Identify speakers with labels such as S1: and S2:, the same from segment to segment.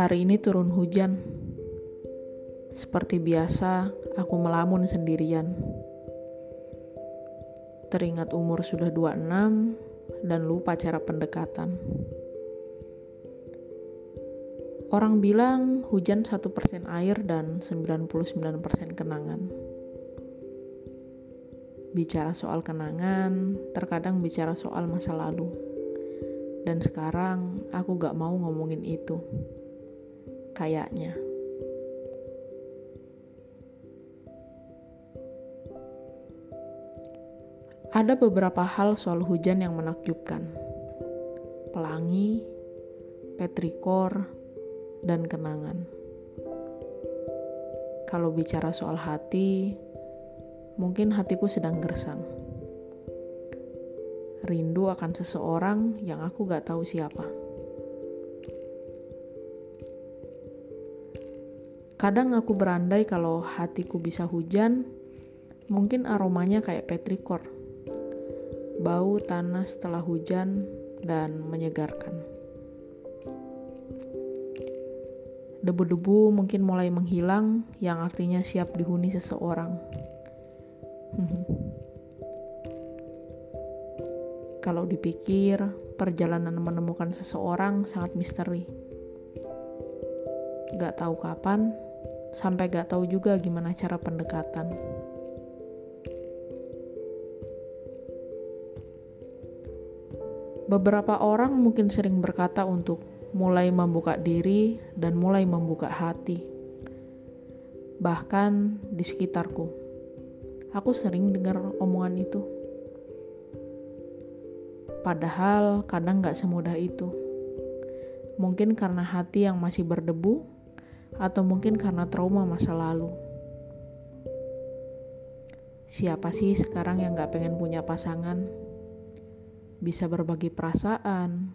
S1: Hari ini turun hujan. Seperti biasa, aku melamun sendirian. Teringat umur sudah 26 dan lupa cara pendekatan. Orang bilang hujan 1% air dan 99% kenangan. Bicara soal kenangan, terkadang bicara soal masa lalu. Dan sekarang aku gak mau ngomongin itu kayaknya. Ada beberapa hal soal hujan yang menakjubkan. Pelangi, petrikor, dan kenangan. Kalau bicara soal hati, mungkin hatiku sedang gersang. Rindu akan seseorang yang aku gak tahu siapa. Kadang aku berandai kalau hatiku bisa hujan, mungkin aromanya kayak petrikor. Bau tanah setelah hujan dan menyegarkan. Debu-debu mungkin mulai menghilang, yang artinya siap dihuni seseorang. Kalau dipikir, perjalanan menemukan seseorang sangat misteri. Gak tahu kapan, sampai gak tahu juga gimana cara pendekatan. Beberapa orang mungkin sering berkata untuk mulai membuka diri dan mulai membuka hati. Bahkan di sekitarku, aku sering dengar omongan itu. Padahal kadang gak semudah itu. Mungkin karena hati yang masih berdebu, atau mungkin karena trauma masa lalu. Siapa sih sekarang yang gak pengen punya pasangan? Bisa berbagi perasaan,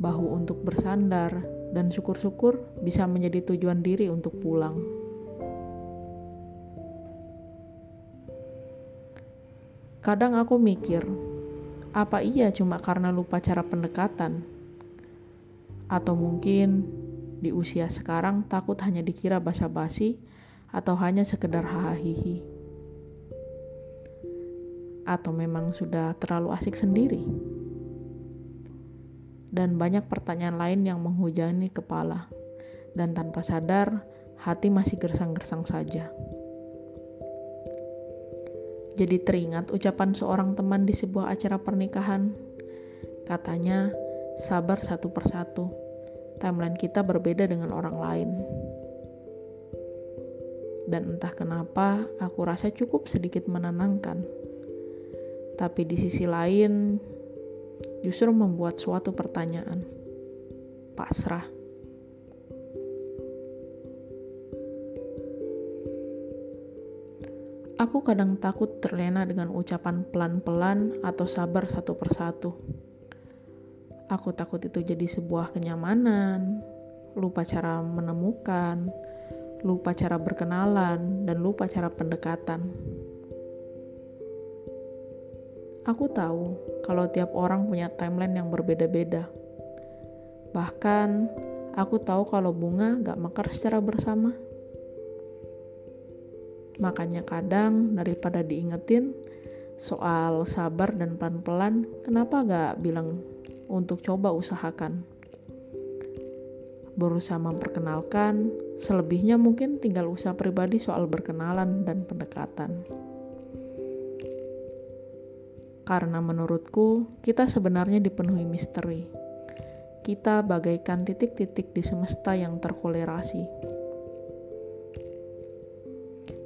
S1: bahu untuk bersandar, dan syukur-syukur bisa menjadi tujuan diri untuk pulang. Kadang aku mikir, apa iya cuma karena lupa cara pendekatan? Atau mungkin di usia sekarang takut hanya dikira basa-basi atau hanya sekedar hahaha. Atau memang sudah terlalu asik sendiri. Dan banyak pertanyaan lain yang menghujani kepala. Dan tanpa sadar, hati masih gersang-gersang saja. Jadi teringat ucapan seorang teman di sebuah acara pernikahan. Katanya, sabar satu persatu timeline kita berbeda dengan orang lain. Dan entah kenapa, aku rasa cukup sedikit menenangkan. Tapi di sisi lain, justru membuat suatu pertanyaan. Pasrah. Aku kadang takut terlena dengan ucapan pelan-pelan atau sabar satu persatu. Aku takut itu jadi sebuah kenyamanan, lupa cara menemukan, lupa cara berkenalan, dan lupa cara pendekatan. Aku tahu kalau tiap orang punya timeline yang berbeda-beda. Bahkan, aku tahu kalau bunga gak mekar secara bersama. Makanya kadang daripada diingetin soal sabar dan pelan-pelan, kenapa gak bilang untuk coba usahakan. Berusaha memperkenalkan, selebihnya mungkin tinggal usaha pribadi soal berkenalan dan pendekatan. Karena menurutku, kita sebenarnya dipenuhi misteri. Kita bagaikan titik-titik di semesta yang terkolerasi.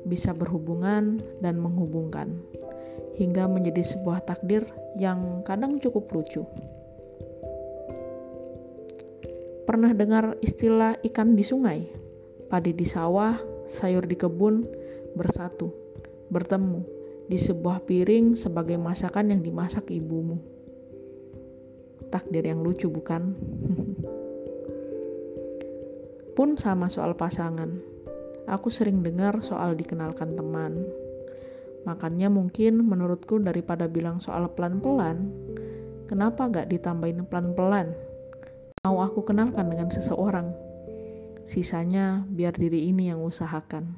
S1: Bisa berhubungan dan menghubungkan, hingga menjadi sebuah takdir yang kadang cukup lucu. Pernah dengar istilah ikan di sungai? Padi di sawah, sayur di kebun, bersatu, bertemu di sebuah piring sebagai masakan yang dimasak ibumu. Takdir yang lucu bukan? Pun sama soal pasangan. Aku sering dengar soal dikenalkan teman. Makanya mungkin menurutku daripada bilang soal pelan-pelan, kenapa gak ditambahin pelan-pelan? Mau aku kenalkan dengan seseorang. Sisanya biar diri ini yang usahakan.